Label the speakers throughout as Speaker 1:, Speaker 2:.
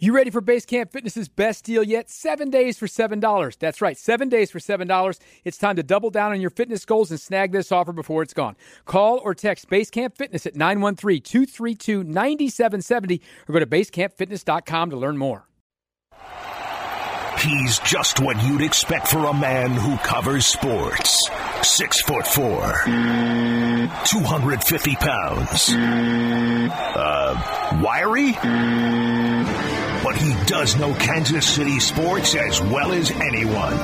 Speaker 1: You ready for Basecamp Fitness's best deal yet? Seven days for $7. That's right, seven days for $7. It's time to double down on your fitness goals and snag this offer before it's gone. Call or text Basecamp Fitness at 913 232 9770 or go to basecampfitness.com to learn more.
Speaker 2: He's just what you'd expect for a man who covers sports. Six foot four, 250 pounds. Uh, wiry? But he does know Kansas City sports as well as anyone.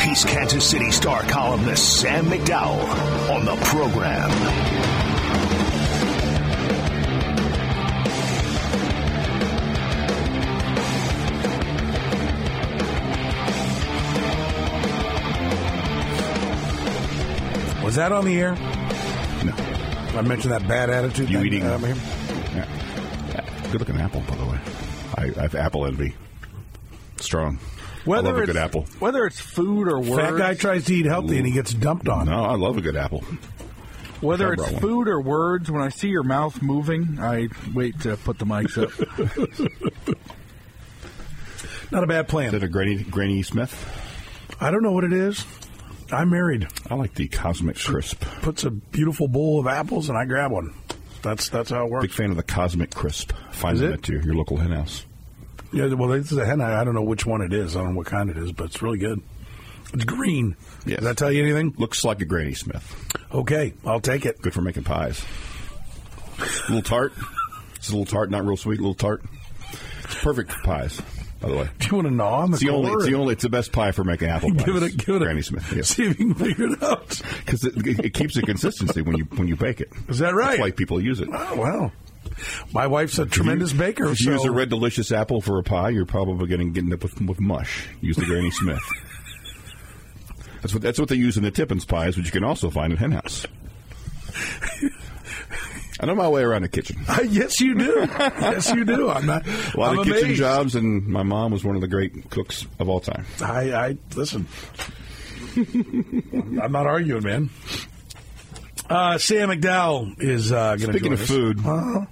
Speaker 2: He's Kansas City Star columnist Sam McDowell on the program.
Speaker 3: Was that on the air?
Speaker 4: No.
Speaker 3: I mentioned that bad attitude.
Speaker 4: You
Speaker 3: thing,
Speaker 4: eating-
Speaker 3: uh.
Speaker 4: Yeah. Good looking apple, by the way. I, I have apple envy. Strong.
Speaker 5: Whether
Speaker 4: I love a
Speaker 5: it's,
Speaker 4: good apple.
Speaker 5: Whether it's food or words,
Speaker 3: Fat guy tries to eat healthy and he gets dumped on.
Speaker 4: No, I love a good apple.
Speaker 5: whether it's
Speaker 4: one.
Speaker 5: food or words, when I see your mouth moving, I wait to put the mics up.
Speaker 3: Not a bad plan.
Speaker 4: Is
Speaker 3: plan.
Speaker 4: it a Granny, Granny Smith?
Speaker 3: I don't know what it is. I'm married.
Speaker 4: I like the Cosmic Crisp.
Speaker 3: Puts a beautiful bowl of apples and I grab one. That's that's how it works.
Speaker 4: Big fan of the Cosmic Crisp. Find
Speaker 3: Is
Speaker 4: them
Speaker 3: it?
Speaker 4: at your, your local hen house.
Speaker 3: Yeah, well, this is a hen. I don't know which one it is. I don't know what kind it is, but it's really good. It's green.
Speaker 4: Yes.
Speaker 3: Does that tell you anything?
Speaker 4: Looks like a Granny Smith.
Speaker 3: Okay, I'll take it.
Speaker 4: Good for making pies. A little tart. It's a little tart, not real sweet. A little tart. It's perfect for pies, by the way.
Speaker 3: Do you want to gnaw on the
Speaker 4: It's the only. It's the only. It's the best pie for making apple pies.
Speaker 3: Give it a give it a
Speaker 4: Granny Smith. Yes.
Speaker 3: See if you can figure it out.
Speaker 4: because it, it keeps the consistency when you when you bake it.
Speaker 3: Is that right?
Speaker 4: That's why people use it.
Speaker 3: Oh wow. My wife's a tremendous baker.
Speaker 4: If you use a red delicious apple for a pie, you're probably going to get up with, with mush. Use the Granny Smith. That's what that's what they use in the Tippin's pies, which you can also find at Hen House. I know my way around the kitchen.
Speaker 3: Uh, yes, you do. yes, you do. I'm not.
Speaker 4: A lot
Speaker 3: I'm
Speaker 4: of kitchen
Speaker 3: amazed.
Speaker 4: jobs, and my mom was one of the great cooks of all time.
Speaker 3: I, I listen. I'm not arguing, man. Uh, Sam McDowell is uh, going to
Speaker 4: Speaking of food,
Speaker 3: Uh,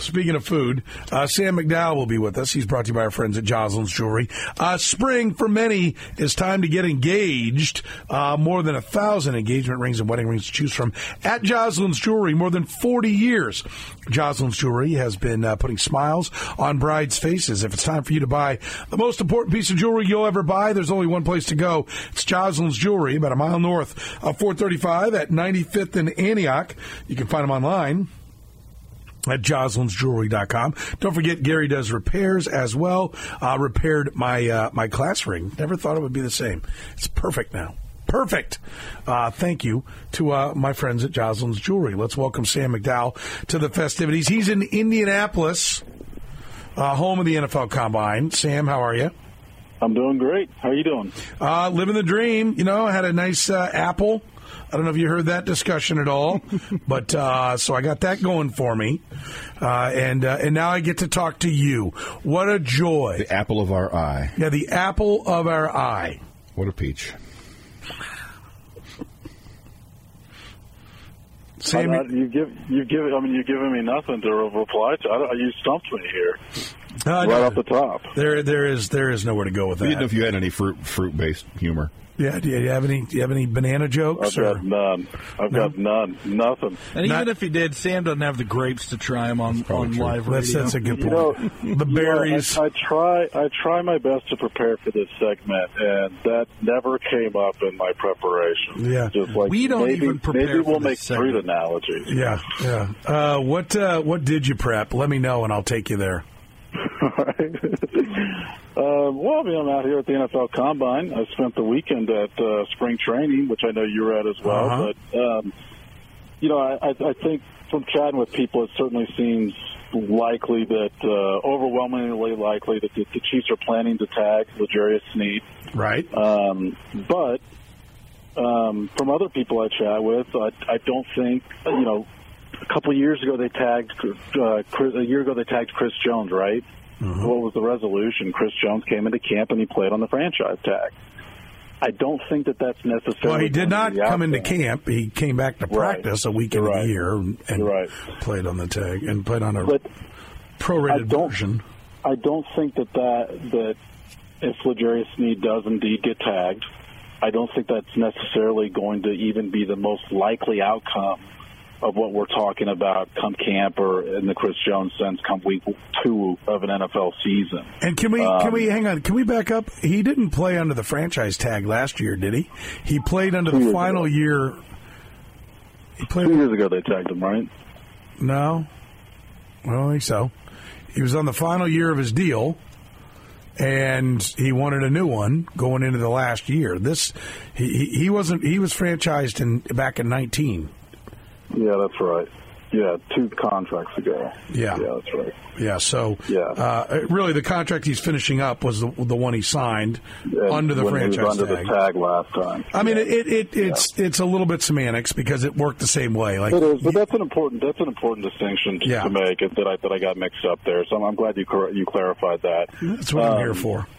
Speaker 3: speaking of food, uh, Sam McDowell will be with us. He's brought to you by our friends at Joslin's Jewelry. Uh, spring for many is time to get engaged. Uh, more than a thousand engagement rings and wedding rings to choose from at Joslin's Jewelry. More than 40 years. Joslin's Jewelry has been uh, putting smiles on brides' faces. If it's time for you to buy the most important piece of jewelry you'll ever buy, there's only one place to go. It's Joslin's Jewelry, about a mile north of 435 at 95th and Antioch. You can find them online at joslinsjewelry.com. Don't forget Gary does repairs as well. Uh, repaired my uh, my class ring. Never thought it would be the same. It's perfect now. Perfect. Uh, thank you to uh, my friends at Joslin's Jewelry. Let's welcome Sam McDowell to the festivities. He's in Indianapolis, uh, home of the NFL Combine. Sam, how are you?
Speaker 6: I'm doing great. How are you doing?
Speaker 3: Uh, living the dream. You know, I had a nice uh, apple. I don't know if you heard that discussion at all, but uh, so I got that going for me, uh, and uh, and now I get to talk to you. What a joy!
Speaker 4: the apple of our eye.
Speaker 3: Yeah, the apple of our eye.
Speaker 4: What a peach!
Speaker 3: Sam,
Speaker 6: I- I- you give you give. I mean, you've given me nothing to reply to. I don't, you stumped me here,
Speaker 3: uh,
Speaker 6: right
Speaker 3: no,
Speaker 6: off the top.
Speaker 3: there there is there is nowhere to go with
Speaker 4: We didn't know if you had any fruit fruit based humor.
Speaker 3: Yeah, do you have any do you have any banana jokes
Speaker 6: I've
Speaker 3: or
Speaker 6: got none. I've
Speaker 3: No?
Speaker 6: got none. Nothing.
Speaker 5: And
Speaker 3: Not-
Speaker 5: even if he did, Sam doesn't have the grapes to try them on, on
Speaker 4: true.
Speaker 5: live
Speaker 3: that's
Speaker 5: radio.
Speaker 3: that's a good
Speaker 6: You
Speaker 3: point.
Speaker 6: know,
Speaker 3: the
Speaker 6: you know,
Speaker 3: berries.
Speaker 6: I, I try. I try my best to prepare for this segment, and that never came up in my preparation.
Speaker 3: Yeah.
Speaker 6: just like
Speaker 5: we don't
Speaker 6: maybe,
Speaker 5: even prepare.
Speaker 6: Maybe we'll
Speaker 5: this
Speaker 6: make fruit
Speaker 5: segment.
Speaker 6: analogies.
Speaker 3: yeah, yeah. Uh, what uh, what did you prep? Let me know and I'll take you there.
Speaker 6: Uh, well, I mean, I'm out here at the NFL Combine. I spent the weekend at uh, spring training, which I know you were at as well.
Speaker 3: Uh-huh.
Speaker 6: But um, you know, I, I I think from chatting with people, it certainly seems likely that uh, overwhelmingly likely that the, the Chiefs are planning to tag L'Jarius Sneed.
Speaker 3: Right.
Speaker 6: Um, but um, from other people I chat with, I, I don't think you know. A couple of years ago, they tagged uh, Chris, a year ago they tagged Chris Jones, right? Mm-hmm. What was the resolution? Chris Jones came into camp and he played on the franchise tag. I don't think that that's necessary.
Speaker 3: Well, he did not come into camp. He came back to
Speaker 6: Right.
Speaker 3: practice a week into
Speaker 6: right.
Speaker 3: the year and,
Speaker 6: right.
Speaker 3: played on the tag and played on a
Speaker 6: But I
Speaker 3: prorated
Speaker 6: don't-
Speaker 3: version.
Speaker 6: I don't think that that that if L'Jarius Sneed does indeed get tagged, I don't think that's necessarily going to even be the most likely outcome of what we're talking about come camp or in the Chris Jones sense come week two of an NFL season.
Speaker 3: And can we can we um, hang on? Can we back up? He didn't play under the franchise tag last year, did he? He played under the final
Speaker 6: ago.
Speaker 3: year. He played.
Speaker 6: Two years ago they tagged him, right?
Speaker 3: No, I don't think so. He was on the final year of his deal, and he wanted a new one going into the last year. This he he, he wasn't. He was franchised in back in nineteen.
Speaker 6: Yeah, that's right. Yeah, two contracts ago.
Speaker 3: Yeah.
Speaker 6: yeah, that's right.
Speaker 3: Yeah, so
Speaker 6: Yeah.
Speaker 3: uh, really the contract he's finishing up was the, the one he signed
Speaker 6: And
Speaker 3: under the franchise
Speaker 6: under
Speaker 3: tag.
Speaker 6: the tag last time.
Speaker 3: I mean, it, it, it it's it's a little bit semantics because it worked the same way. Like
Speaker 6: It is, but that's an important that's an important distinction to,
Speaker 3: Yeah.
Speaker 6: to make that I that I got mixed up there. So I'm, I'm glad you cor- you clarified that.
Speaker 3: that's what I'm
Speaker 6: Um,
Speaker 3: here for.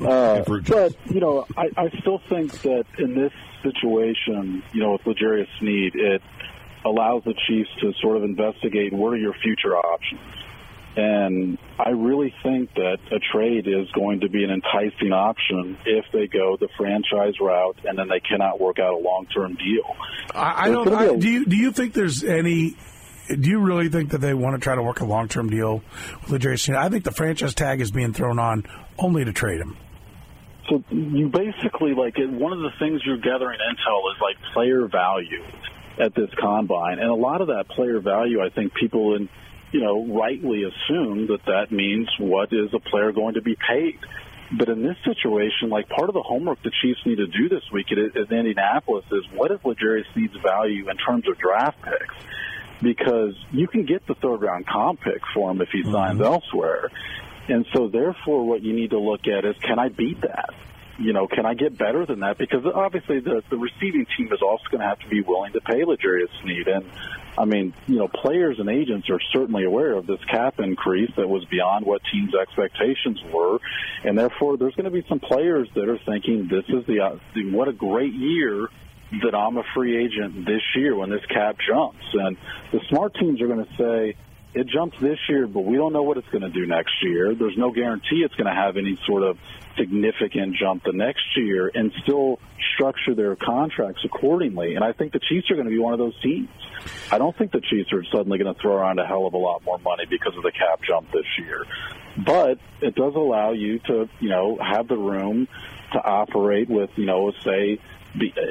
Speaker 6: Uh, but you know, I, I still think that in this situation, you know, with L'Jarius Sneed, it allows the Chiefs to sort of investigate what are your future options. And I really think that a trade is going to be an enticing option if they go the franchise route and then they cannot work out a long term deal.
Speaker 3: I, I don't. I, do you do you think there's any? Do you really think that they want to try to work a long term deal with Jason? I think the franchise tag is being thrown on only to trade him.
Speaker 6: So you basically like one of the things you're gathering intel is like player value at this combine, and a lot of that player value, I think people in you know rightly assume that that means what is a player going to be paid. But in this situation, like part of the homework the Chiefs need to do this week at, at Indianapolis is what is L'Jarius Sneed's value in terms of draft picks? Because you can get the third round comp pick for him if he signs mm-hmm. elsewhere. And so, therefore, what you need to look at is can I beat that? You know, can I get better than that? Because obviously, the the receiving team is also going to have to be willing to pay L'Jarius Sneed. And I mean, you know, players and agents are certainly aware of this cap increase that was beyond what teams' expectations were, and therefore, there's going to be some players that are thinking this is uh, the what a great year that I'm a free agent this year when this cap jumps. And the smart teams are going to say, it jumps this year, but we don't know what it's going to do next year. There's no guarantee it's going to have any sort of significant jump the next year and still structure their contracts accordingly. And I think the Chiefs are going to be one of those teams. I don't think the Chiefs are suddenly going to throw around a hell of a lot more money because of the cap jump this year. But it does allow you to, you know, have the room to operate with, you know, say,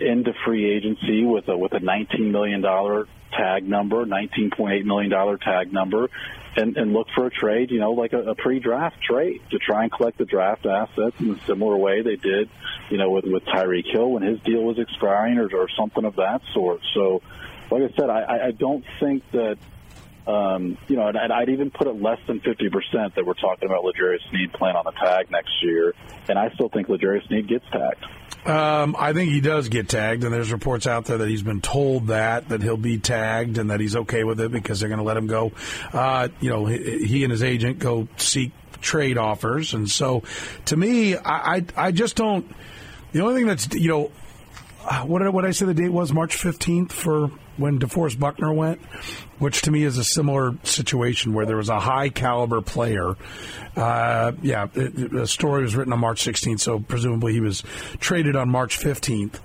Speaker 6: into free agency with a with a 19 million dollar tag number, 19.8 million dollar tag number, and and look for a trade, you know, like a, a pre-draft trade to try and collect the draft assets in a similar way they did, you know, with with Tyreek Hill when his deal was expiring or, or something of that sort. So, like I said, I, I- don't think that. Um, you know, and I'd, even put it less than 50% that we're talking about L'Jarius Sneed playing on the tag next year, and I still think L'Jarius Sneed gets tagged.
Speaker 3: Um, I think he does get tagged, and there's reports out there that he's been told that that he'll be tagged and that he's okay with it because they're going to let him go. Uh, you know, he, he and his agent go seek trade offers, and so to me, I I, I just don't. The only thing that's you know, uh, what did, what I say the date was March 15th for when DeForest Buckner went, which to me is a similar situation where there was a high caliber player. Uh, yeah, it, the story was written on March 16th, so presumably he was traded on March 15th.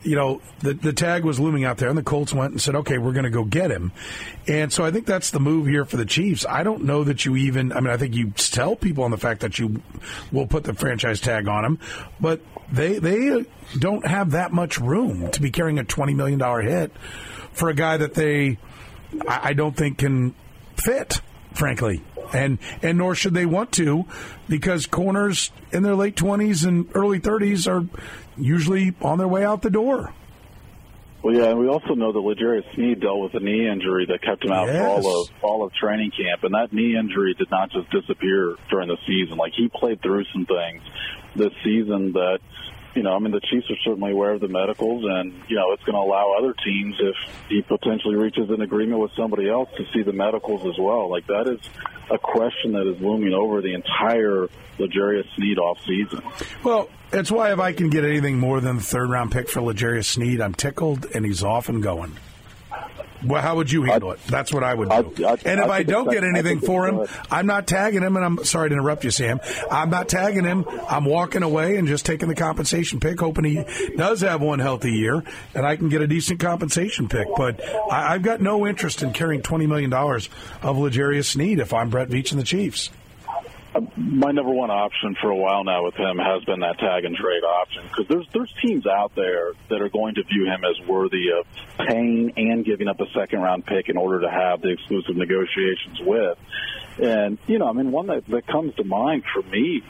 Speaker 3: You know, the the tag was looming out there, and the Colts went and said, "Okay, we're going to go get him." And so I think that's the move here for the Chiefs. I don't know that you even. I mean, I think you tell people on the fact that you will put the franchise tag on him, but they they don't have that much room to be carrying a twenty million dollar hit for a guy that they I, I don't think can fit, frankly. And and nor should they want to, because corners in their late twenties and early thirties are usually on their way out the door.
Speaker 6: Well, yeah, and we also know that L'Jarius Sneed dealt with a knee injury that kept him out
Speaker 3: Yes.
Speaker 6: for all of all of training camp, and that knee injury did not just disappear during the season. Like he played through some things this season that, you know, I mean, the Chiefs are certainly aware of the medicals, and you know, it's going to allow other teams if he potentially reaches an agreement with somebody else to see the medicals as well. Like that is a question that is looming over the entire L'Jarius Sneed off season.
Speaker 3: Well, that's why if I can get anything more than the third round pick for L'Jarius Sneed, I'm tickled, and he's off and going. Well, how would you handle it? That's what I would do.
Speaker 6: I- I-
Speaker 3: and if
Speaker 6: I
Speaker 3: I, don't get anything for him. I'm not tagging him. And I'm sorry to interrupt you, Sam. I'm not tagging him. I'm walking away and just taking the compensation pick, hoping he does have one healthy year, and I can get a decent compensation pick. But I, I've got no interest in carrying twenty million dollars of L'Jarius Sneed if I'm Brett Veach and the Chiefs.
Speaker 6: My number one option for a while now with him has been that tag and trade option because there's there's teams out there that are going to view him as worthy of paying and giving up a second round pick in order to have the exclusive negotiations with. And you know, I mean, one that that comes to mind for me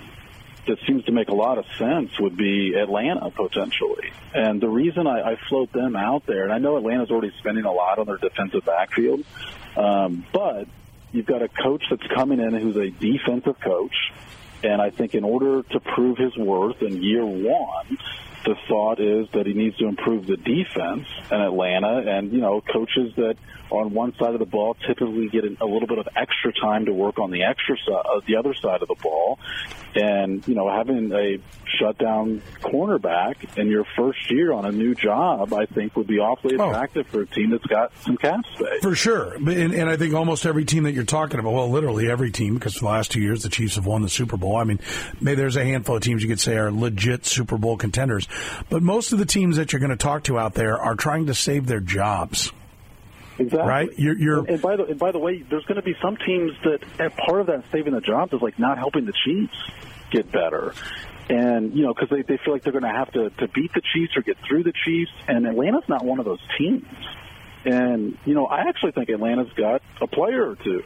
Speaker 6: that seems to make a lot of sense would be Atlanta potentially. And the reason I, I float them out there, and I know Atlanta's already spending a lot on their defensive backfield, um, but you've got a coach that's coming in who's a defensive coach. And I think in order to prove his worth in year one, the thought is that he needs to improve the defense in Atlanta. And, you know, coaches that on one side of the ball typically get a little bit of extra time to work on the extra side, uh, the other side of the ball. And, you know, having a shutdown cornerback in your first year on a new job, I think would be awfully
Speaker 3: Oh.
Speaker 6: attractive for a team that's got some cap space.
Speaker 3: For sure. And, and I think almost every team that you're talking about, well, literally every team, because for the last two years the Chiefs have won the Super Bowl. I mean, maybe there's a handful of teams you could say are legit Super Bowl contenders. But most of the teams that you're going to talk to out there are trying to save their jobs.
Speaker 6: Exactly.
Speaker 3: Right? You're- you're-
Speaker 6: and, by the and by the way, there's going to be some teams that part of that saving the jobs is like not helping the Chiefs get better. And you know, because they, they feel like they're going to have to to beat the Chiefs or get through the Chiefs, and Atlanta's not one of those teams. And you know, I actually think Atlanta's got a player or two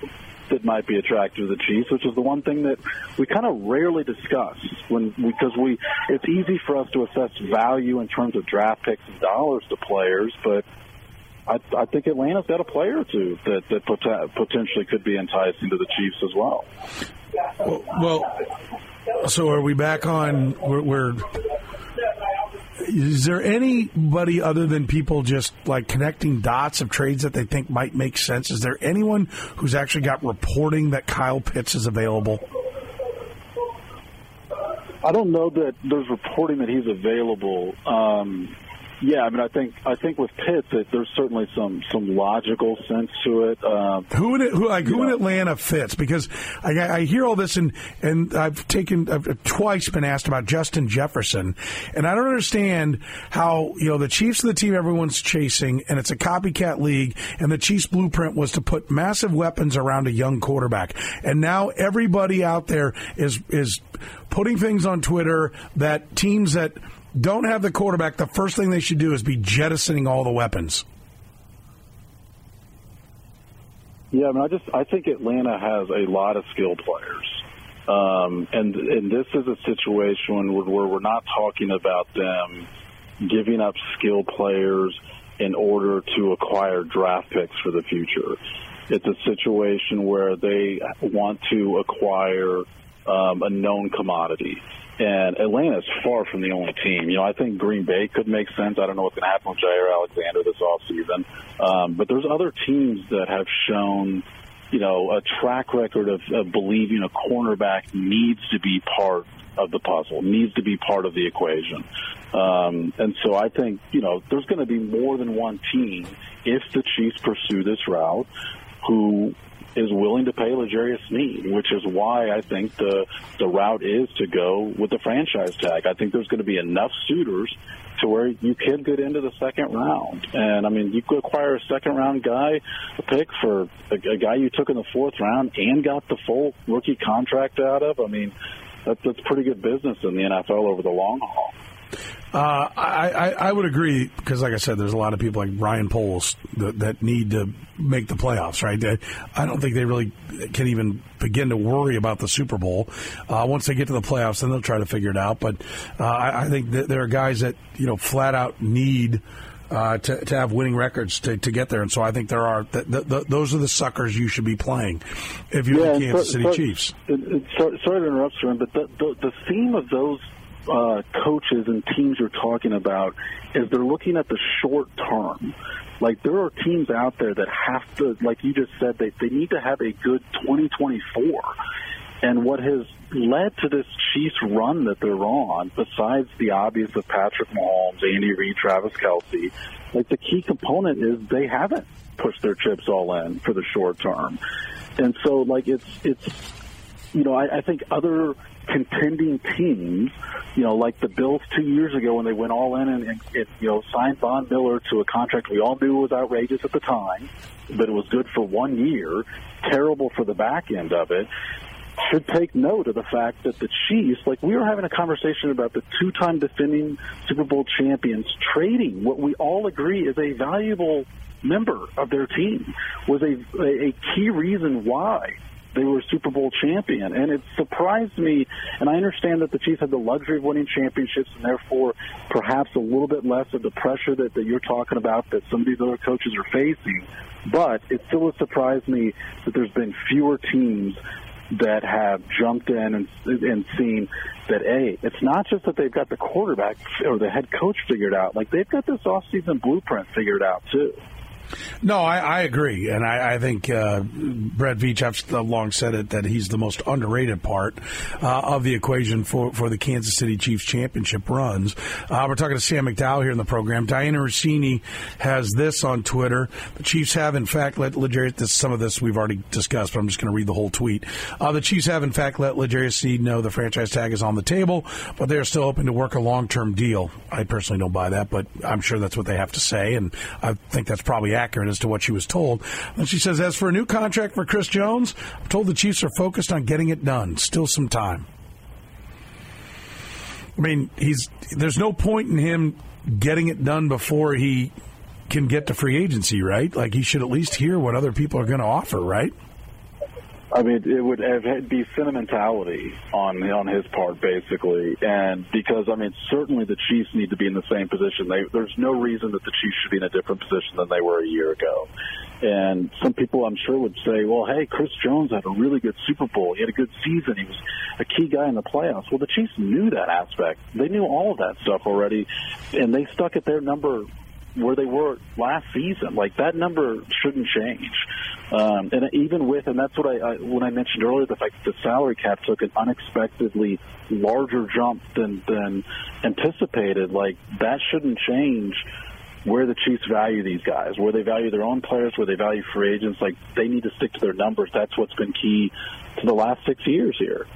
Speaker 6: that might be attractive to the Chiefs, which is the one thing that we kind of rarely discuss when because we it's easy for us to assess value in terms of draft picks and dollars to players, but I, I think Atlanta's got a player or two that that pot- potentially could be enticing to the Chiefs as well.
Speaker 3: Well, so are we back on? We're, we're is there anybody other than people just like connecting dots of trades that they think might make sense? Is there anyone who's actually got reporting that Kyle Pitts is available?
Speaker 6: I don't know that there's reporting that he's available. Um, yeah, I mean, I think I think with Pitts, that there's certainly some some logical sense to it. Um,
Speaker 3: Who in who like who in Atlanta fits? Because I, I hear all this and and I've taken I've twice been asked about Justin Jefferson, and I don't understand how you know the Chiefs are the team everyone's chasing, and it's a copycat league, and the Chiefs' blueprint was to put massive weapons around a young quarterback, and now everybody out there is is putting things on Twitter that teams that don't have the quarterback, the first thing they should do is be jettisoning all the weapons.
Speaker 6: Yeah, I mean, I just I think Atlanta has a lot of skilled players, um, and and this is a situation where, we're not talking about them giving up skilled players in order to acquire draft picks for the future. It's a situation where they want to acquire um, a known commodity. And Atlanta is far from the only team. You know, I think Green Bay could make sense. I don't know what's going to happen with Jaire Alexander this offseason. Um, but there's other teams that have shown, you know, a track record of, of believing a cornerback needs to be part of the puzzle, needs to be part of the equation. Um, and so I think, you know, there's going to be more than one team if the Chiefs pursue this route who is willing to pay L'Jarius Sneed, which is why I think the the route is to go with the franchise tag. I think there's going to be enough suitors to where you can get into the second round. And I mean, you could acquire a second round guy, a pick for a, a guy you took in the fourth round and got the full rookie contract out of. I mean, that, that's pretty good business in the NFL over the long haul.
Speaker 3: Uh, I, I, I would agree because, like I said, there's a lot of people like Ryan Poles that, that need to make the playoffs, right? They- I don't think they really can even begin to worry about the Super Bowl. Uh, once they get to the playoffs, then they'll try to figure it out. But uh, I, I think that there are guys that you know flat out need. Uh, to, to have winning records to, to get there, and so I think there are th- th- th- those are the suckers you should be playing if you're the Kansas
Speaker 6: so-
Speaker 3: City
Speaker 6: so-
Speaker 3: Chiefs.
Speaker 6: it- it- sorry, sorry to interrupt, Sharon, but the, the, the theme of those uh, coaches and teams you're talking about is they're looking at the short term. Like there are teams out there that have to, like you just said, they they need to have a good 2024. And what has led to this Chiefs run that they're on, besides the obvious of Patrick Mahomes, Andy Reid, Travis Kelce, like the key component is they haven't pushed their chips all in for the short term. And so, like, it's it's you know, I, I think other contending teams, you know, like the Bills two years ago when they went all in and, and, and you know signed Von Miller to a contract we all knew was outrageous at the time, but it was good for one year, terrible for the back end of it. Should take note of the fact that the Chiefs, like we were having a conversation about the two-time defending Super Bowl champions trading what we all agree is a valuable member of their team was a, a key reason why they were a Super Bowl champion. And it surprised me, and I understand that the Chiefs had the luxury of winning championships and therefore perhaps a little bit less of the pressure that, that you're talking about that some of these other coaches are facing. But it still has surprised me that there's been fewer teams that have jumped in and, and seen that a it's not just that they've got the quarterback or the head coach figured out like they've got this offseason blueprint figured out too
Speaker 3: no, I, I agree, and I, I think uh, Brett Veach. I've long said it that he's the most underrated part uh, of the equation for, for the Kansas City Chiefs championship runs. Uh, we're talking to Sam McDowell here in the program. Dianna Russini has this on Twitter. The Chiefs have, in fact, let L'Jarius. This, some of this we've already discussed, but I'm just going to read the whole tweet. Uh, the Chiefs have, in fact, let L'Jarius Sneed know the franchise tag is on the table, but they are still open to work a long term deal. I personally don't buy that, but I'm sure that's what they have to say, and I think that's probably accurate as to what she was told. And she says, as for a new contract for Chris Jones, I'm told the Chiefs are focused on getting it done. Still some time. I mean, he's there's no point in him getting it done before he can get to free agency, right? Like he should at least hear what other people are going to offer, right?
Speaker 6: I mean, it would have, be sentimentality on on his part, basically, and because I mean, certainly the Chiefs need to be in the same position. They, there's no reason that the Chiefs should be in a different position than they were a year ago. And some people, I'm sure, would say, "Well, hey, Chris Jones had a really good Super Bowl. He had a good season. He was a key guy in the playoffs." Well, the Chiefs knew that aspect. They knew all of that stuff already, and they stuck at their number where they were last season. Like that number shouldn't change. Um, and even with, and that's what I, I when I mentioned earlier, the fact that the salary cap took an unexpectedly larger jump than than anticipated. Like that shouldn't change where the Chiefs value these guys, where they value their own players, where they value free agents. Like they need to stick to their numbers. That's what's been key to the last six years here.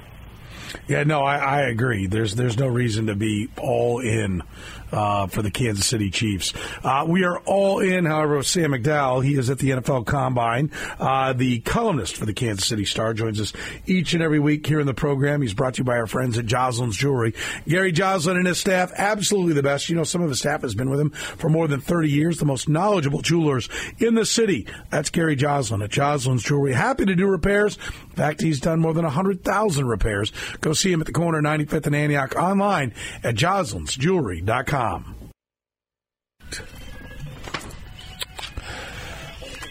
Speaker 3: Yeah, no, I, I agree. There's there's no reason to be all in uh, for the Kansas City Chiefs. Uh, we are all in, however, with Sam McDowell. He is at the NFL Combine. Uh, the columnist for the Kansas City Star joins us each and every week here in the program. He's brought to you by our friends at Joslin's Jewelry. Gary Joslin and his staff, absolutely the best. You know, some of his staff has been with him for more than 30 years, the most knowledgeable jewelers in the city. That's Gary Joslin at Joslin's Jewelry. Happy to do repairs. In fact, he's done more than 100,000 repairs. Go see him at the corner 95th and Antioch online at joslinsjewelry.com.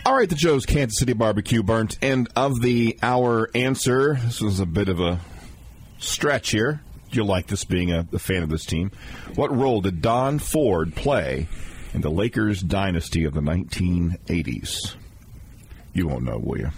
Speaker 4: All right, the Joe's Kansas City Barbecue burnt end of the hour answer. This was a bit of a stretch here. You like this being a, a fan of this team. What role did Don Ford play in the Lakers dynasty of the 1980s? You won't know, will you?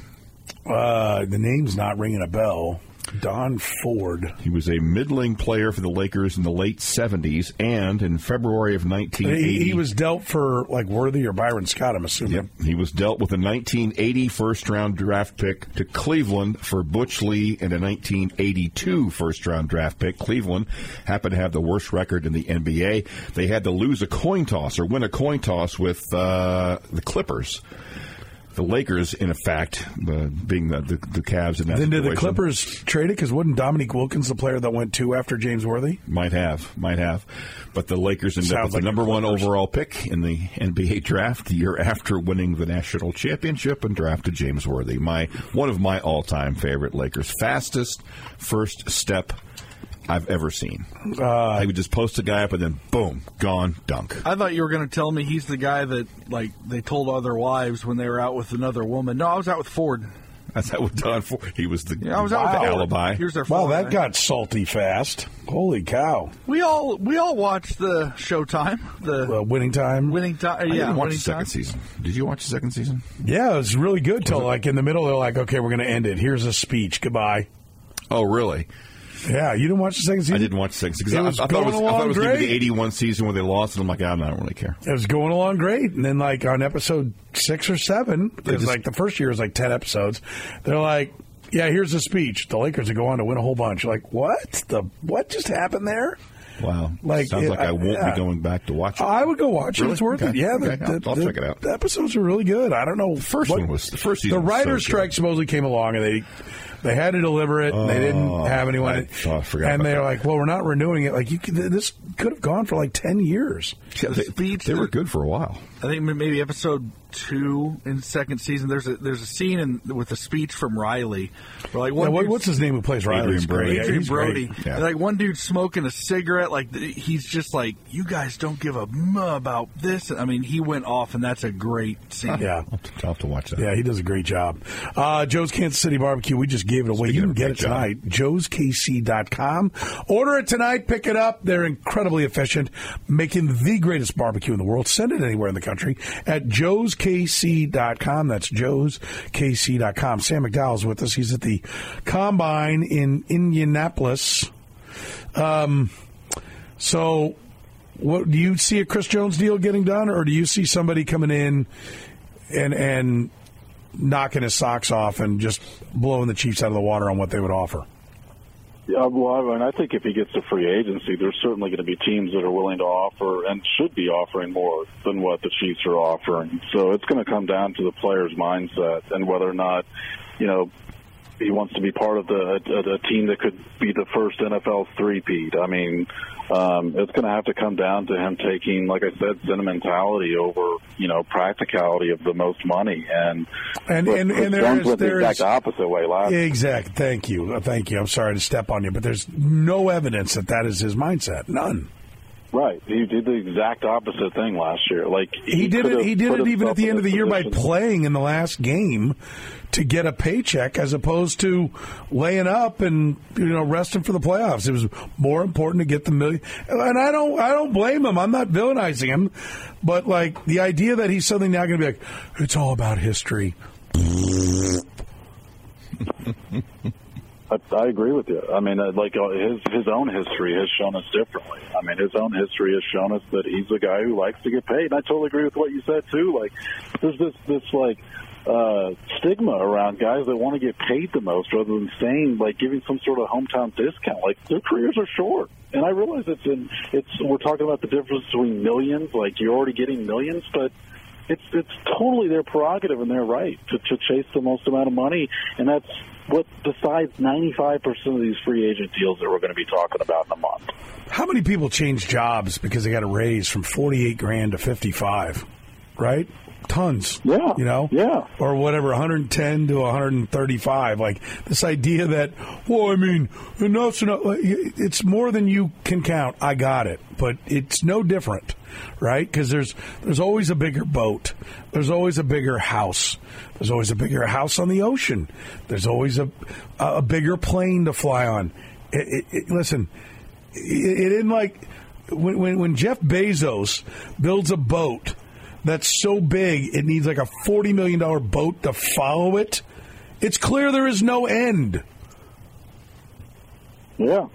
Speaker 3: Uh, the name's not ringing a bell. Don Ford.
Speaker 4: He was a middling player for the Lakers in the late 70s, and in February of 1980.
Speaker 3: He, he was dealt for, like, Worthy or Byron Scott, I'm assuming.
Speaker 4: Yep. He was dealt with a 1980 first round draft pick to Cleveland for Butch Lee and a 1982 first round draft pick. Cleveland happened to have the worst record in the NBA. They had to lose a coin toss or win a coin toss with uh, the Clippers the Lakers, in effect, uh, being the, the, the Cavs in that
Speaker 3: Then
Speaker 4: did
Speaker 3: the Clippers trade it? Because wasn't Dominique Wilkins the player that went two after James Worthy?
Speaker 4: Might have, might have. But the Lakers ended up with like the number one overall pick in the NBA draft the year after winning the national championship and drafted James Worthy. My one of my all time favorite Lakers. Fastest first step I've ever seen. Uh, I would just post a guy up and then boom, gone, dunk.
Speaker 5: I thought you were going to tell me he's the guy that like they told other wives when they were out with another woman. No, I was out with Ford.
Speaker 4: That's that with Don Ford. He was the
Speaker 5: yeah, I was out wow. with
Speaker 4: alibi.
Speaker 5: Here's their
Speaker 3: wow, that got salty fast. Holy cow!
Speaker 5: We all we all watched the Showtime, the
Speaker 3: winning time,
Speaker 5: winning time. Yeah,
Speaker 4: watch the
Speaker 5: second
Speaker 4: time. season. Did you watch the second season?
Speaker 3: Yeah, it was really good. Till like in the middle, they're like, "Okay, we're going to end it. Here's a speech. Goodbye."
Speaker 4: Oh, really?
Speaker 3: Yeah, you didn't watch the second season.
Speaker 4: I didn't watch the second season
Speaker 3: It
Speaker 4: because
Speaker 3: was
Speaker 4: I, I thought it was, I thought it was going to be the '81 season where they lost, and I'm like, ah, I don't really care.
Speaker 3: It was going along great, and then like on episode six or seven, because like the first year was like ten episodes, they're like, "Yeah, here's a speech. The Lakers are go on to win a whole bunch." Like, what? The what just happened there?
Speaker 4: Wow,
Speaker 3: Like,
Speaker 4: sounds
Speaker 3: it-
Speaker 4: like I,
Speaker 3: I-
Speaker 4: won't
Speaker 3: yeah.
Speaker 4: be going back to watch it.
Speaker 3: I would go watch it.
Speaker 4: Really?
Speaker 3: It's worth
Speaker 4: Okay.
Speaker 3: it. Yeah, the,
Speaker 4: Okay, I'll- I'll
Speaker 3: the-
Speaker 4: check it out.
Speaker 3: The episodes are really good. I don't know. The
Speaker 4: first one was- the first season
Speaker 3: The
Speaker 4: was so
Speaker 3: writer's
Speaker 4: good.
Speaker 3: strike supposedly came along, and they they had to deliver it. and they didn't
Speaker 4: Oh,
Speaker 3: have anyone.
Speaker 4: I saw- I forgot
Speaker 3: and they're like, "Well, we're not renewing it. Like, you could, this could have gone for like ten years."
Speaker 4: Yeah, they,
Speaker 5: speech
Speaker 4: they were good for a while.
Speaker 5: I think maybe episode two in second season. There's a there's a scene in, with a speech from Riley. Where like one
Speaker 3: what, what's his name who plays Riley?
Speaker 4: Adrian
Speaker 3: He's.
Speaker 4: Brody.
Speaker 3: Yeah,
Speaker 5: Adrian
Speaker 3: he's.
Speaker 5: Brody.
Speaker 4: Yeah.
Speaker 5: And, Like one dude smoking a cigarette. Like he's just like, you guys don't give a m about this. I mean, he went off, and that's a great scene.
Speaker 3: Yeah.
Speaker 4: I'll have to, I'll have to watch that.
Speaker 3: Yeah, he does a great job. Uh, Joe's Kansas City Barbecue, we just gave it away.
Speaker 4: Speaking
Speaker 3: you can get
Speaker 4: great
Speaker 3: it
Speaker 4: job.
Speaker 3: tonight. Joe'sKC.com. Order it tonight, pick it up. They're incredibly efficient, making the greatest barbecue in the world. Send it anywhere in the country at Joe'sKC.com. That's Joe'sKC.com. Sam McDowell's with us. He's at the Combine in Indianapolis. Um, so, what do you see a Chris Jones deal getting done, or do you see somebody coming in and and knocking his socks off and just blowing the Chiefs out of the water on what they would offer?
Speaker 6: Yeah, well, I, mean, I think if he gets to free agency, there's certainly going to be teams that are willing to offer and should be offering more than what the Chiefs are offering. So it's going to come down to the player's mindset and whether or not, you know, he wants to be part of the a, a team that could be the first NFL three-peat. I mean, um, it's going to have to come down to him taking, like I said, sentimentality over, you know, practicality of the most money. And
Speaker 3: And
Speaker 6: but
Speaker 3: and, and there is
Speaker 6: the exact
Speaker 3: is
Speaker 6: opposite way last
Speaker 3: exact. Thank you, thank you. I'm sorry to step on you, but there's no evidence that that is his mindset. None.
Speaker 6: Right. He did the exact opposite thing last year. Like
Speaker 3: He, did it. He did it even at the end of the year by playing in the last game to get a paycheck, as opposed to laying up and you know resting for the playoffs. It was more important to get the million. And I don't. I don't blame him. I'm not villainizing him, but like the idea that he's suddenly now going to be like, it's all about history.
Speaker 6: I, I agree with you. I mean, uh, like uh, his his own history has shown us differently. I mean, his own history has shown us that he's a guy who likes to get paid. And I totally agree with what you said too. Like, there's this this like uh, stigma around guys that want to get paid the most, rather than saying like giving some sort of hometown discount. Like their careers are short, and I realize it's in it's we're talking about the difference between millions. Like you're already getting millions, but it's it's totally their prerogative and their right to, to chase the most amount of money, and that's what decides 95% of these free agent deals that we're going to be talking about in a month.
Speaker 3: How many people change jobs because they got a raise from 48 grand to 55? Right? Tons.
Speaker 6: Yeah.
Speaker 3: You know?
Speaker 6: Yeah.
Speaker 3: Or whatever, 110 to 135. Like this idea that, well, I mean, enough's enough. It's more than you can count. I got it. But it's no different, right? Because there's there's always a bigger boat. There's always a bigger house. There's always a bigger house on the ocean. There's always a a bigger plane to fly on. It, it, it, listen, it, it isn't like when, when when Jeff Bezos builds a boat that's so big it needs like a forty million dollar boat to follow it. It's clear there is no end.
Speaker 6: Yeah,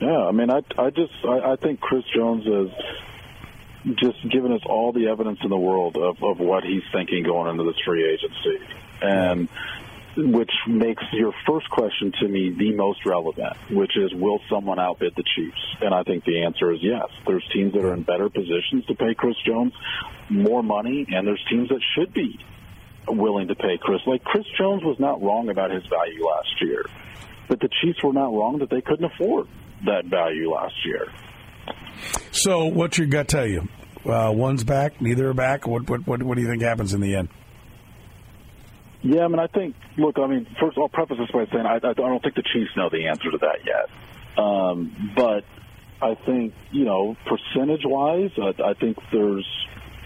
Speaker 6: yeah. I mean, I I just I, I think Chris Jones has just given us all the evidence in the world of of what he's thinking going into this free agency, and which makes your first question to me the most relevant, which is will someone outbid the Chiefs? And I think the answer is yes. There's teams that are in better positions to pay Chris Jones more money, and there's teams that should be willing to pay Chris. Like Chris Jones was not wrong about his value last year, but the Chiefs were not wrong that they couldn't afford that value last year.
Speaker 3: So, what's your gut tell you? Uh, one's back, neither are back. What, what what what do you think happens in the end?
Speaker 6: Yeah, I mean, I think. Look, I mean, first I'll preface this by saying I, I don't think the Chiefs know the answer to that yet. Um, but I think you know, percentage wise, I, I think there's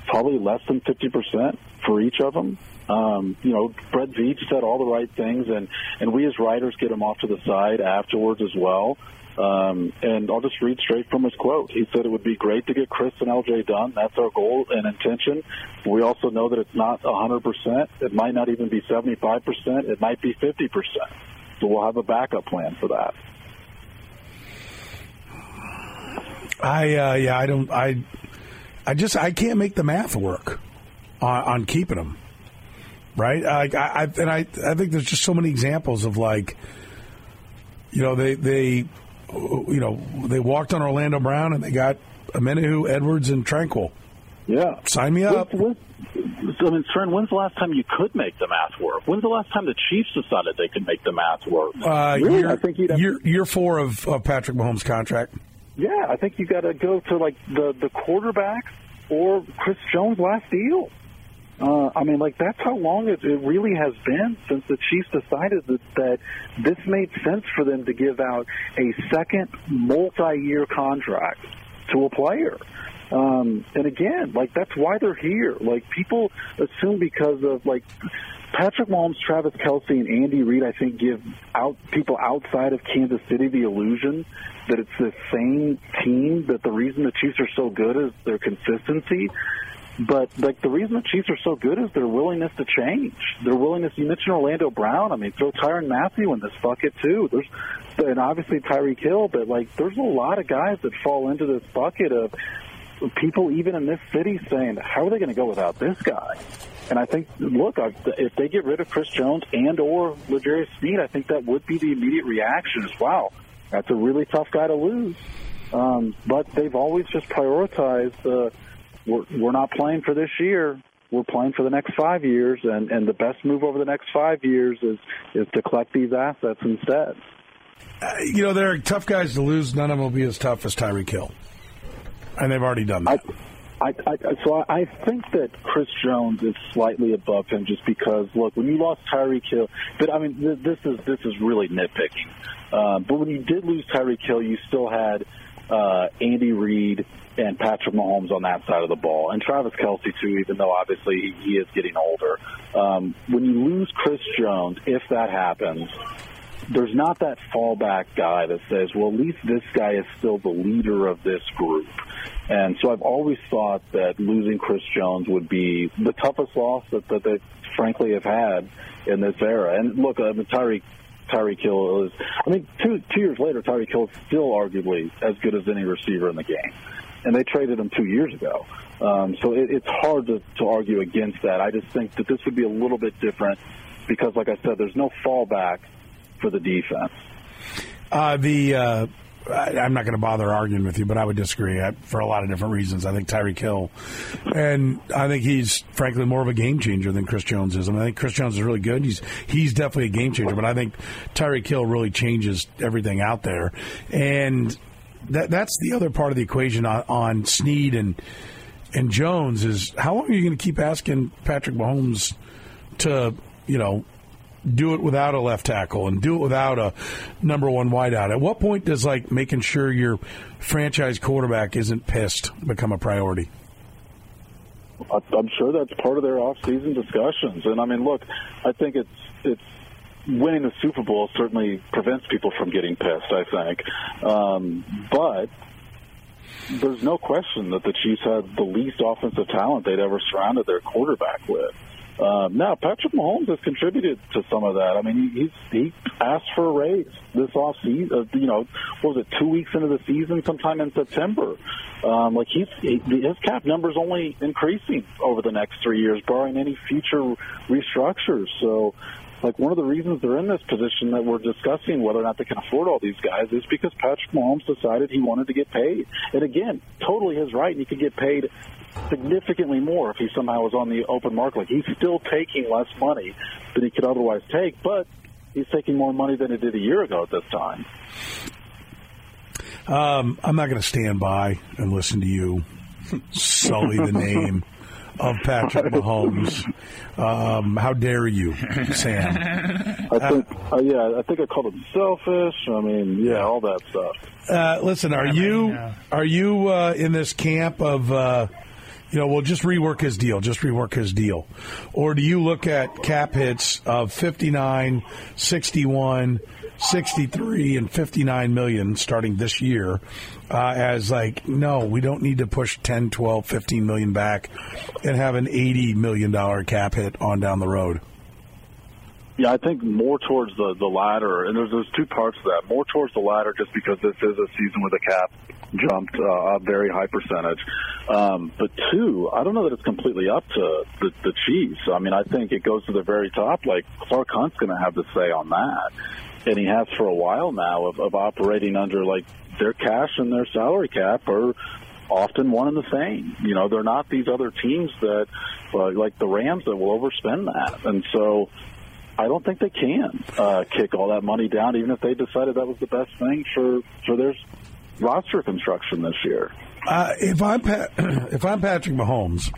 Speaker 6: probably less than fifty percent for each of them. Um, you know, Brett Veach said all the right things, and and we as writers get him off to the side afterwards as well. Um, and I'll just read straight from his quote. He said it would be great to get Chris and LJ done. That's our goal and intention. We also know that it's not 100%. It might not even be 75%. It might be 50%. So we'll have a backup plan for that.
Speaker 3: I uh, yeah, I don't. I I just I can't make the math work on, on keeping them. Right? I, I and I I think there's just so many examples of like, you know, they they you know they walked on Orlando Brown and they got Omenihu, Edwards, and Tranquill.
Speaker 6: Yeah.
Speaker 3: Sign me up.
Speaker 6: When, I mean, Stern, when's the last time you could make the math work? When's the last time the Chiefs decided they could make the math work?
Speaker 3: Uh,
Speaker 6: really?
Speaker 3: year,
Speaker 6: I think you'd have
Speaker 3: year, year four of, of Patrick Mahomes' contract.
Speaker 6: Yeah, I think you got to go to like the the quarterback or Chris Jones' last deal. Uh, I mean, like that's how long it, it really has been since the Chiefs decided that, that this made sense for them to give out a second multi-year contract to a player. Um, and again, like that's why they're here. Like people assume because of like Patrick Mahomes, Travis Kelce, and Andy Reid, I think give out people outside of Kansas City the illusion that it's the same team. That the reason the Chiefs are so good is their consistency. But like the reason the Chiefs are so good is their willingness to change. Their willingness. You mentioned Orlando Brown. I mean, throw Tyrann Mathieu in this bucket too. There's and obviously Tyreek Hill, but like there's a lot of guys that fall into this bucket of people even in this city saying, "How are they going to go without this guy?" And I think, look, if they get rid of Chris Jones and or L'Jarius Sneed, I think that would be the immediate reaction. Is wow, that's a really tough guy to lose. Um, but they've always just prioritized. Uh, we're, we're not playing for this year. We're playing for the next five years, and, and the best move over the next five years is is to collect these assets instead.
Speaker 3: Uh, you know, there are tough guys to lose. None of them will be as tough as Tyreek Hill, and they've already done that.
Speaker 6: I, I, I, so I think that Chris Jones is slightly above him just because look when you lost Tyreek Hill, but I mean this is this is really nitpicking. Uh, but when you did lose Tyreek Hill, you still had uh, Andy Reid and Patrick Mahomes on that side of the ball, and Travis Kelce too. Even though obviously he is getting older, um, when you lose Chris Jones, if that happens, there's not that fallback guy that says, well, at least this guy is still the leader of this group. And so I've always thought that losing Chris Jones would be the toughest loss that, that they frankly have had in this era. And look, I mean, Tyreek Tyreek Hill is. I mean, two two years later, Tyreek Hill is still arguably as good as any receiver in the game, and they traded him two years ago. Um, so it, it's hard to, to argue against that. I just think that this would be a little bit different because, like I said, there's no fallback for the defense.
Speaker 3: Uh, the uh, I, I'm not going to bother arguing with you, but I would disagree I, for a lot of different reasons. I think Tyreek Hill, and I think he's frankly more of a game changer than Chris Jones is. I, mean, I think Chris Jones is really good. He's he's definitely a game changer, but I think Tyreek Hill really changes everything out there, and that that's the other part of the equation on, on Sneed and and Jones is how long are you going to keep asking Patrick Mahomes to you know do it without a left tackle and do it without a number one wideout? At what point does like making sure your franchise quarterback isn't pissed become a priority?
Speaker 6: I'm sure that's part of their off-season discussions. And I mean, look, I think it's it's winning the Super Bowl certainly prevents people from getting pissed. I think, um, but there's no question that the Chiefs had the least offensive talent they'd ever surrounded their quarterback with. Um, now, Patrick Mahomes has contributed to some of that. I mean, he's he asked for a raise this off season. Uh, you know, was it two weeks into the season, sometime in September? Um, like he's he, his cap number's only increasing over the next three years, barring any future restructures. So, like one of the reasons they're in this position that we're discussing whether or not they can afford all these guys is because Patrick Mahomes decided he wanted to get paid. And again, totally his right, and he could get paid significantly more if he somehow was on the open market. Like he's still taking less money than he could otherwise take, but he's taking more money than he did a year ago at this time.
Speaker 3: Um, I'm not going to stand by and listen to you sully the name of Patrick Mahomes. Um, how dare you, Sam?
Speaker 6: I think, uh, yeah, I think I called him selfish. I mean, yeah, all that stuff.
Speaker 3: Uh, listen, are you are you uh, in this camp of? Uh, you know, we'll just rework his deal, just rework his deal. Or do you look at cap hits of 59, 61, 63, and 59 million starting this year uh, as like, no, we don't need to push 10, 12, 15 million back and have an $80 million cap hit on down the road?
Speaker 6: Yeah, I think more towards the the latter, and there's there's two parts to that. More towards the latter, just because this is a season with a cap jumped uh, a very high percentage. Um, but two, I don't know that it's completely up to the, the Chiefs. I mean, I think it goes to the very top. Like Clark Hunt's going to have the say on that, and he has for a while now of, of operating under like their cash and their salary cap are often one and the same. You know, they're not these other teams that, uh, like the Rams, that will overspend that, and so. I don't think they can uh, kick all that money down, even if they decided that was the best thing for for their roster construction this year.
Speaker 3: Uh, if I'm Pat, if I'm Patrick Mahomes,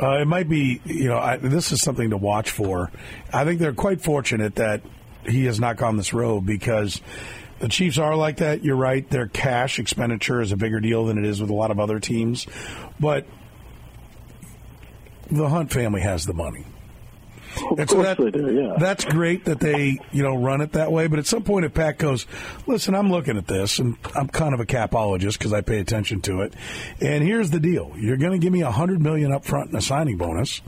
Speaker 3: uh, it might be you know I, this is something to watch for. I think they're quite fortunate that he has not gone this road because the Chiefs are like that. You're right; their cash expenditure is a bigger deal than it is with a lot of other teams, but the Hunt family has the money.
Speaker 6: Of
Speaker 3: And so
Speaker 6: course
Speaker 3: that-
Speaker 6: they do, yeah.
Speaker 3: That's great that they, you know, run it that way. But at some point, if Pat goes, listen, I'm looking at this, and I'm kind of a capologist because I pay attention to it. And here's the deal: you're going to give me a hundred million up front and a signing bonus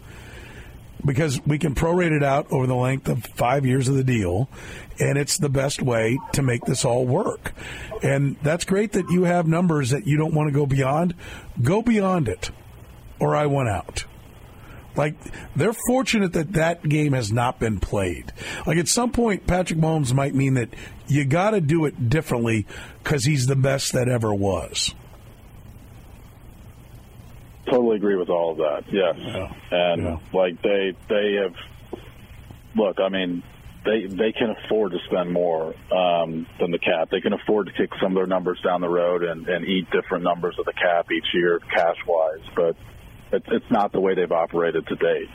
Speaker 3: because we can prorate it out over the length of five years of the deal, and it's the best way to make this all work. And that's great that you have numbers that you don't want to go beyond. Go beyond it, or I want out. Like they're fortunate that that game has not been played. Like at some point, Patrick Mahomes might mean that you got to do it differently because he's the best that ever was.
Speaker 6: Totally agree with all of that. Yes,
Speaker 3: Yeah.
Speaker 6: and
Speaker 3: Yeah.
Speaker 6: like they they have. Look, I mean, they they can afford to spend more um, than the cap. They can afford to kick some of their numbers down the road and, and eat different numbers of the cap each year, cash wise. But it's it's not the way they've operated to date.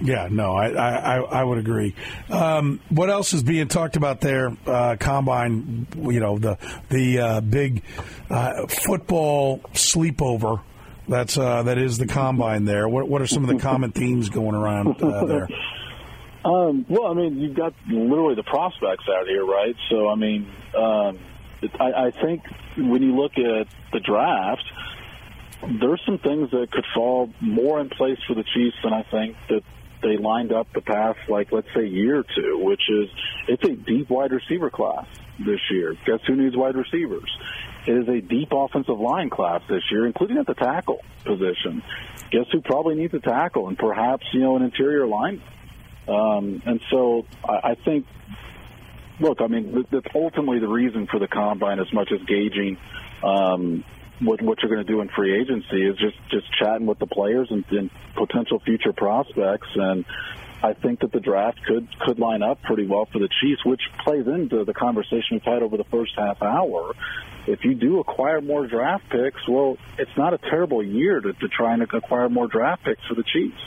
Speaker 3: Yeah, no, I I, I- would agree. Um, what else is being talked about there? Uh, combine, you know, the the uh, big uh, football sleepover. That's uh, that is the combine there. What what are some of the common themes going around uh, there?
Speaker 6: Um, well, I mean, you've got literally the prospects out here, right? So, I mean, um, I, I think when you look at the draft, there's some things that could fall more in place for the Chiefs than I think that they lined up the past, like, let's say, year or two, which is it's a deep wide receiver class this year. Guess who needs wide receivers? It is a deep offensive line class this year, including at the tackle position. Guess who probably needs a tackle and perhaps, you know, an interior line? Um, and so I, I think, look, I mean, that's ultimately the reason for the combine as much as gauging um, what, what you're going to do in free agency is just, just chatting with the players and, and potential future prospects. And I think that the draft could, could line up pretty well for the Chiefs, which plays into the conversation we've had over the first half hour. If you do acquire more draft picks, well, it's not a terrible year to, to try and acquire more draft picks for the Chiefs.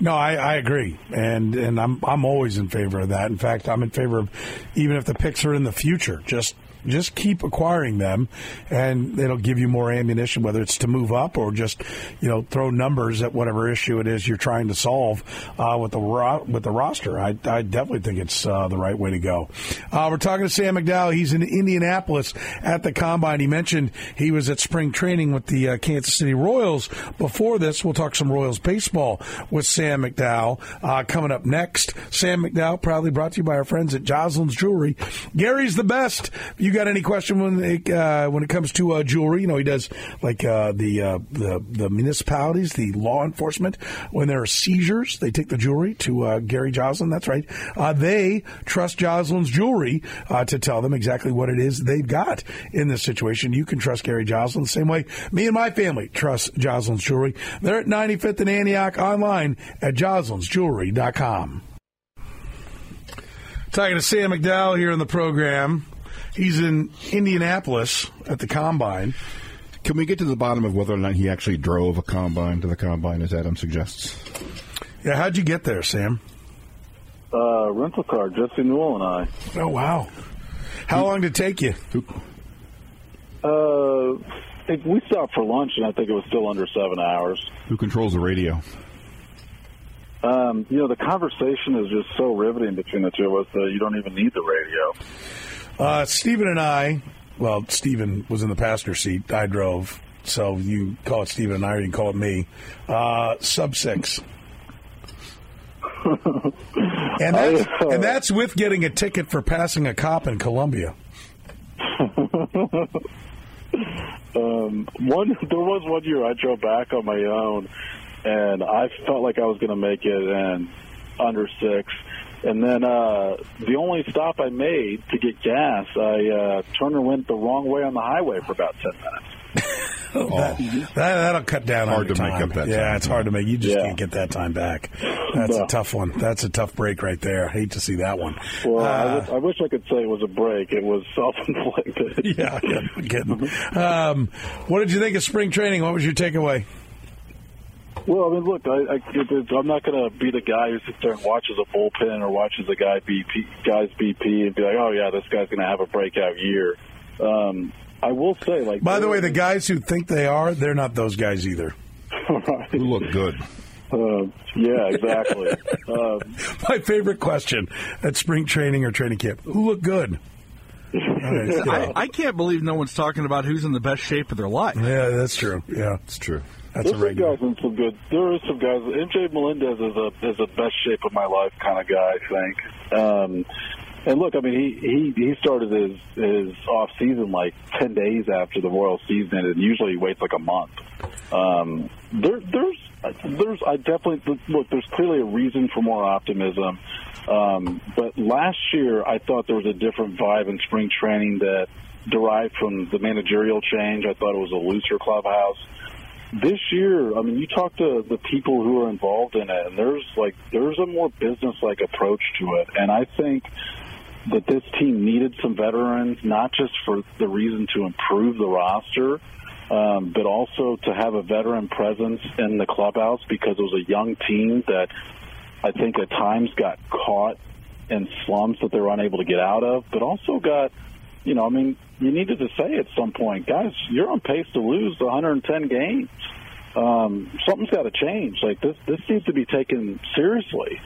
Speaker 3: No, I, I agree, and and I'm I'm always in favor of that. In fact, I'm in favor of even if the picks are in the future, just just keep acquiring them, and it'll give you more ammunition, whether it's to move up or just you know throw numbers at whatever issue it is you're trying to solve uh, with the ro- with the roster. I, I definitely think it's uh, the right way to go. Uh, we're talking to Sam McDowell. He's in Indianapolis at the combine. He mentioned he was at spring training with the uh, Kansas City Royals. Before this, we'll talk some Royals baseball with Sam McDowell uh, coming up next. Sam McDowell, proudly brought to you by our friends at Joslin's Jewelry. Gary's the best. You got any question when it, uh, when it comes to uh, jewelry, you know he does like uh, the, uh, the the municipalities, the law enforcement. When there are seizures, they take the jewelry to uh, Gary Joslin. That's right. Uh, they trust Joslin's Jewelry to tell them exactly what it is they've got in this situation. You can trust Gary Joslin the same way me and my family trust Joslin's Jewelry. They're at 95th and Antioch online at joslinsjewelry.com. Talking to Sam McDowell here in the program. He's in Indianapolis at the combine.
Speaker 4: Can we get to the bottom of whether or not he actually drove a combine to the combine, as Adam suggests?
Speaker 3: Yeah, how'd you get there, Sam?
Speaker 6: Uh, rental car, Jesse Newell and I.
Speaker 3: Oh wow! How long did it take you?
Speaker 6: Uh, if we stopped for lunch, and I think it was still under seven hours.
Speaker 4: Who controls the radio?
Speaker 6: Um, you know, the conversation is just so riveting between the two of us that you don't even need the radio.
Speaker 3: Uh, Stephen and I. Well, Stephen was in the passenger seat. I drove, so you call it Stephen and I, or you can call it me. Uh, sub six. and that's
Speaker 6: uh,
Speaker 3: and that's with getting a ticket for passing a cop in Columbia.
Speaker 6: um, one there was one year I drove back on my own, and I felt like I was going to make it in under six. And then uh, the only stop I made to get gas, I uh, turned and went the wrong way on the highway for about ten minutes.
Speaker 3: That, that, that'll cut down
Speaker 4: Hard
Speaker 3: on
Speaker 4: to
Speaker 3: your
Speaker 4: make
Speaker 3: time.
Speaker 4: up that
Speaker 3: yeah,
Speaker 4: time.
Speaker 3: it's hard to make. You just
Speaker 6: Yeah.
Speaker 3: can't get that time back. That's
Speaker 6: No.
Speaker 3: a tough one. That's a tough break right there. I hate to see that one.
Speaker 6: Well, I,
Speaker 3: Uh,
Speaker 6: wish, I wish I could say it was a break. It was self-inflicted.
Speaker 3: yeah, yeah, I'm kidding. Um, what did you think of spring training? What was your takeaway?
Speaker 6: Well, I mean, look, I, I, I'm not going to be the guy who sits there and watches a bullpen or watches a guy BP, guy's BP and be like, oh yeah, this guy's going to have a breakout year. Um, I will say, like,
Speaker 3: By the way, the guys who think they are, they're not those guys either.
Speaker 4: Who look good?
Speaker 6: uh, yeah, exactly. um,
Speaker 3: My favorite question at spring training or training camp: Who look good? Alright,
Speaker 5: I, I can't believe no one's talking about who's in the best shape of their life.
Speaker 3: yeah, that's true. Yeah,
Speaker 4: It's true.
Speaker 3: That's a
Speaker 6: There's some guys in some good. There is some guys. MJ Melendez is a is a best shape of my life kind of guy. I think. Um, and look, I mean, he he he started his his off season like ten days after the Royal season. And usually, he waits like a month. Um, there there's there's I definitely look. There's clearly a reason for more optimism. Um, but last year, I thought there was a different vibe in spring training that derived from the managerial change. I thought it was a looser clubhouse this year, I mean, you talk to the people who are involved in it, and there's like there's a more business-like approach to it, and I think that this team needed some veterans, not just for the reason to improve the roster, um, but also to have a veteran presence in the clubhouse because it was a young team that I think at times got caught in slumps that they were unable to get out of, but also got you know, I mean, you needed to say at some point, guys, you're on pace to lose 110 games. Um, something's got to change. Like this, this needs to be taken seriously.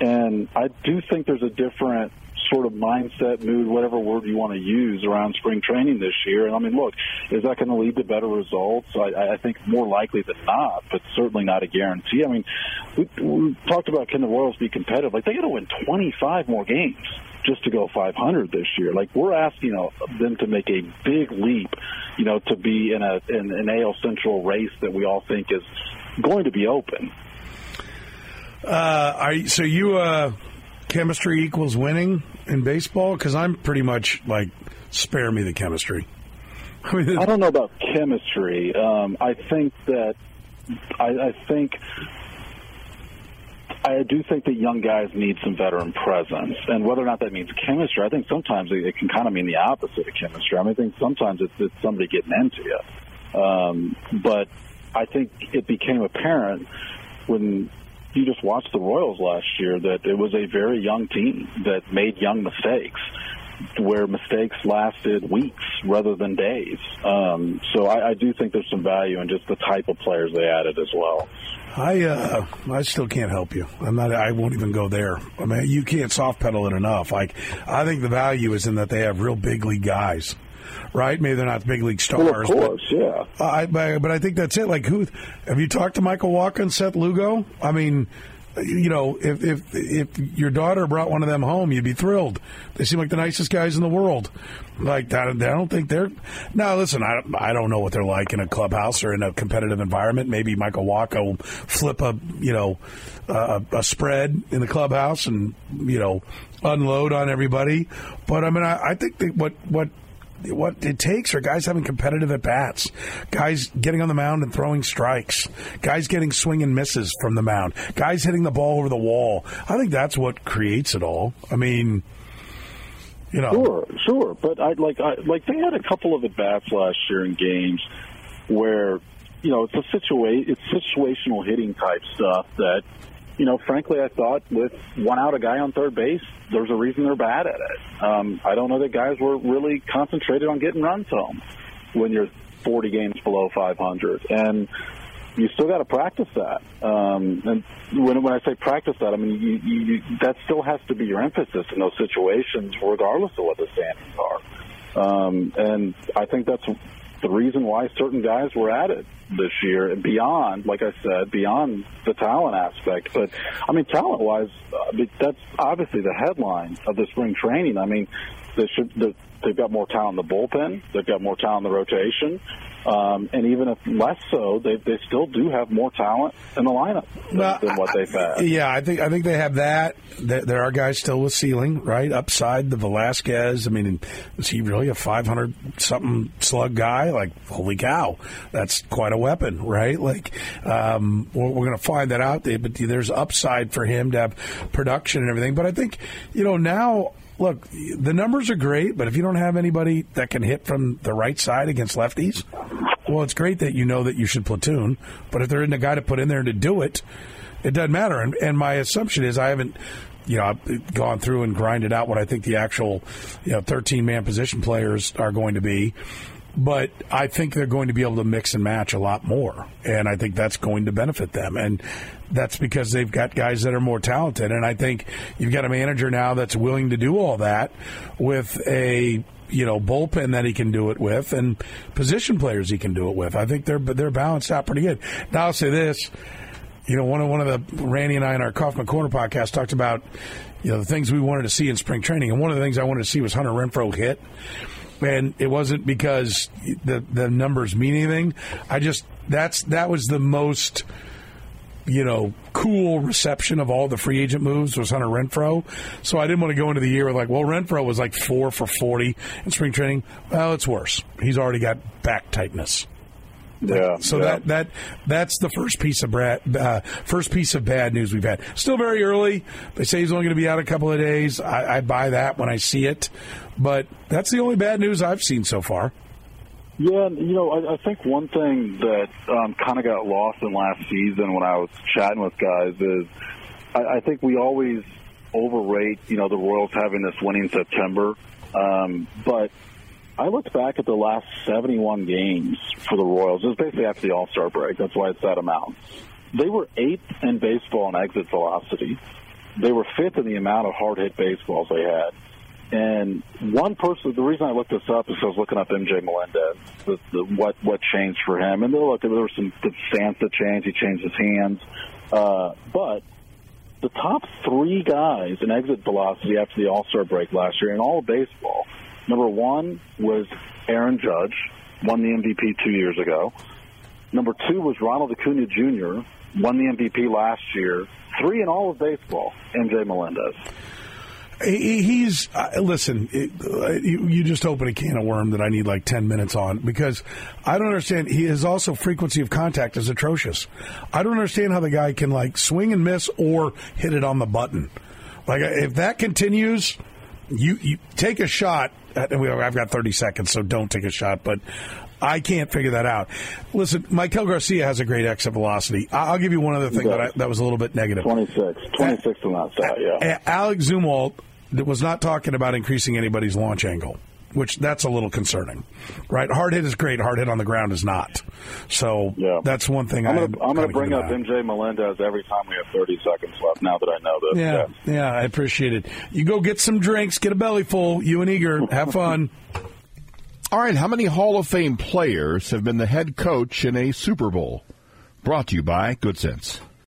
Speaker 6: And I do think there's a different sort of mindset, mood, whatever word you want to use around spring training this year. And I mean, look, is that going to lead to better results? I, I think more likely than not, but certainly not a guarantee. I mean, we, we talked about can the Royals be competitive? Like they got to win 25 more games just to go 500 this year. Like we're asking you know, them to make a big leap, you know, to be in a in an AL Central race that we all think is going to be open.
Speaker 3: Uh, are so you uh, chemistry equals winning in baseball? Because I'm pretty much like spare me the chemistry. I mean,
Speaker 6: I don't know about chemistry. Um, I think that I, I think I do think that young guys need some veteran presence, and whether or not that means chemistry, I think sometimes it, can kind of mean the opposite of chemistry. I mean, I think sometimes it's, it's somebody getting into you, um, but I think it became apparent when you just watched the Royals last year that it was a very young team that made young mistakes where mistakes lasted weeks rather than days. Um, so I, I do think there's some value in just the type of players they added as well.
Speaker 3: I uh, I still can't help you. I'm not. I won't even go there. I mean, you can't soft pedal it enough. Like, I think the value is in that they have real big league guys, right? Maybe they're not big league stars.
Speaker 6: Well, of course, yeah.
Speaker 3: But I, but, but I think that's it. Like, who have you talked to Michael Wacha and Seth Lugo? I mean, you know, if if if your daughter brought one of them home, you'd be thrilled. They seem like the nicest guys in the world. Like that, I don't think they're. Now, listen, I I don't know what they're like in a clubhouse or in a competitive environment. Maybe Michael Wacha will flip a you know a, a spread in the clubhouse and you know unload on everybody. But I mean, I, I think what what what it takes are guys having competitive at bats, guys getting on the mound and throwing strikes, guys getting swing and misses from the mound, guys hitting the ball over the wall. I think that's what creates it all. I mean, you know,
Speaker 6: Sure, sure, but I like I like they had a couple of at bats last year in games where you know it's a situa- it's situational hitting type stuff that you know frankly I thought with one out a guy on third base there's a reason they're bad at it. Um, I don't know that guys were really concentrated on getting runs home when you're 40 games below 500 and you still got to practice that. Um, and when, when I say practice that, I mean you, you, you, that still has to be your emphasis in those situations, regardless of what the standings are. Um, and I think that's the reason why certain guys were added this year, and beyond, like I said, beyond the talent aspect. But I mean, talent-wise, uh, I mean, that's obviously the headline of the spring training. I mean, they should, they've got more talent in the bullpen. They've got more talent in the rotation. Um, and even if less so, they, they still do have more talent in the lineup than,
Speaker 3: Well,
Speaker 6: than what they've had.
Speaker 3: Yeah, I think I think they have that. There there are guys still with ceiling, right? Upside the Velasquez. I mean, is he really a five hundred something slug guy? Like, holy cow, that's quite a weapon, right? Like, um, we're, we're going to find that out. There, but there's upside for him to have production and everything. But I think you know now. Look, the numbers are great, but if you don't have anybody that can hit from the right side against lefties, well, it's great that you know that you should platoon. But if there isn't a guy to put in there to do it, it doesn't matter. And, and my assumption is I haven't, you know, gone through and grinded out what I think the actual, you know, 13 man position players are going to be. But I think they're going to be able to mix and match a lot more. And I think that's going to benefit them. And that's because they've got guys that are more talented. And I think you've got a manager now that's willing to do all that with a you know bullpen that he can do it with and position players he can do it with. I think they're they're balanced out pretty good. Now I'll say this, you know, one of one of the Randy and I in our Kauffman Corner podcast talked about you know the things we wanted to see in spring training, and one of the things I wanted to see was Hunter Renfroe hit. And it wasn't because the the numbers mean anything. I just that's that was the most you know, cool reception of all the free agent moves was Hunter Renfroe. So I didn't want to go into the year with like, well, Renfroe was like four for 40 in spring training. Well, it's worse. He's already got back tightness.
Speaker 6: Yeah.
Speaker 3: So
Speaker 6: yeah.
Speaker 3: that that that's the first piece of bad, uh, first piece of bad news we've had. Still very early. They say he's only going to be out a couple of days. I, I buy that when I see it, but that's the only bad news I've seen so far.
Speaker 6: Yeah, you know, I, I think one thing that um, kind of got lost in last season when I was chatting with guys is I, I think we always overrate, you know, the Royals having this winning September. Um, but I looked back at the last 71 games for the Royals. It was basically after the All Star break. That's why it's that amount. They were eighth in baseball in exit velocity. They were fifth in the amount of hard hit baseballs they had. And one person, the reason I looked this up is I was looking up MJ Melendez, the, the, what what changed for him, and look, there were some the stance that changed. He changed his hands, uh, but the top three guys in exit velocity after the All Star break last year in all of baseball. Number one was Aaron Judge, won the MVP two years ago. Number two was Ronald Acuna Jr., won the MVP last year. Three in all of baseball, MJ Melendez.
Speaker 3: He- He's uh, listen. It, uh, you you just open a can of worm that I need like ten minutes on because I don't understand. He is also frequency of contact is atrocious. I don't understand how the guy can like swing and miss or hit it on the button. Like if that continues, you you take a shot. At, I've got thirty seconds, so don't take a shot. But I can't figure that out. Listen, Maikel Garcia has a great exit velocity. I'll give you one other thing that I, that was a little bit negative.
Speaker 6: 26. 26 in that stat, yeah.
Speaker 3: Alec Zumwalt was not talking about increasing anybody's launch angle, which that's a little concerning, right? Hard hit is great. Hard hit on the ground is not. So
Speaker 6: Yeah.
Speaker 3: that's one thing
Speaker 6: I'm going to I'm going to bring up MJ Melendez every time we have 30 seconds left. Now that I know this,
Speaker 3: Yeah, yeah, I appreciate it. You go get some drinks, get a belly full. You and Eager, have fun.
Speaker 4: All right, how many Hall of Fame players have been the head coach in a Super Bowl? Brought to you by Good Sense.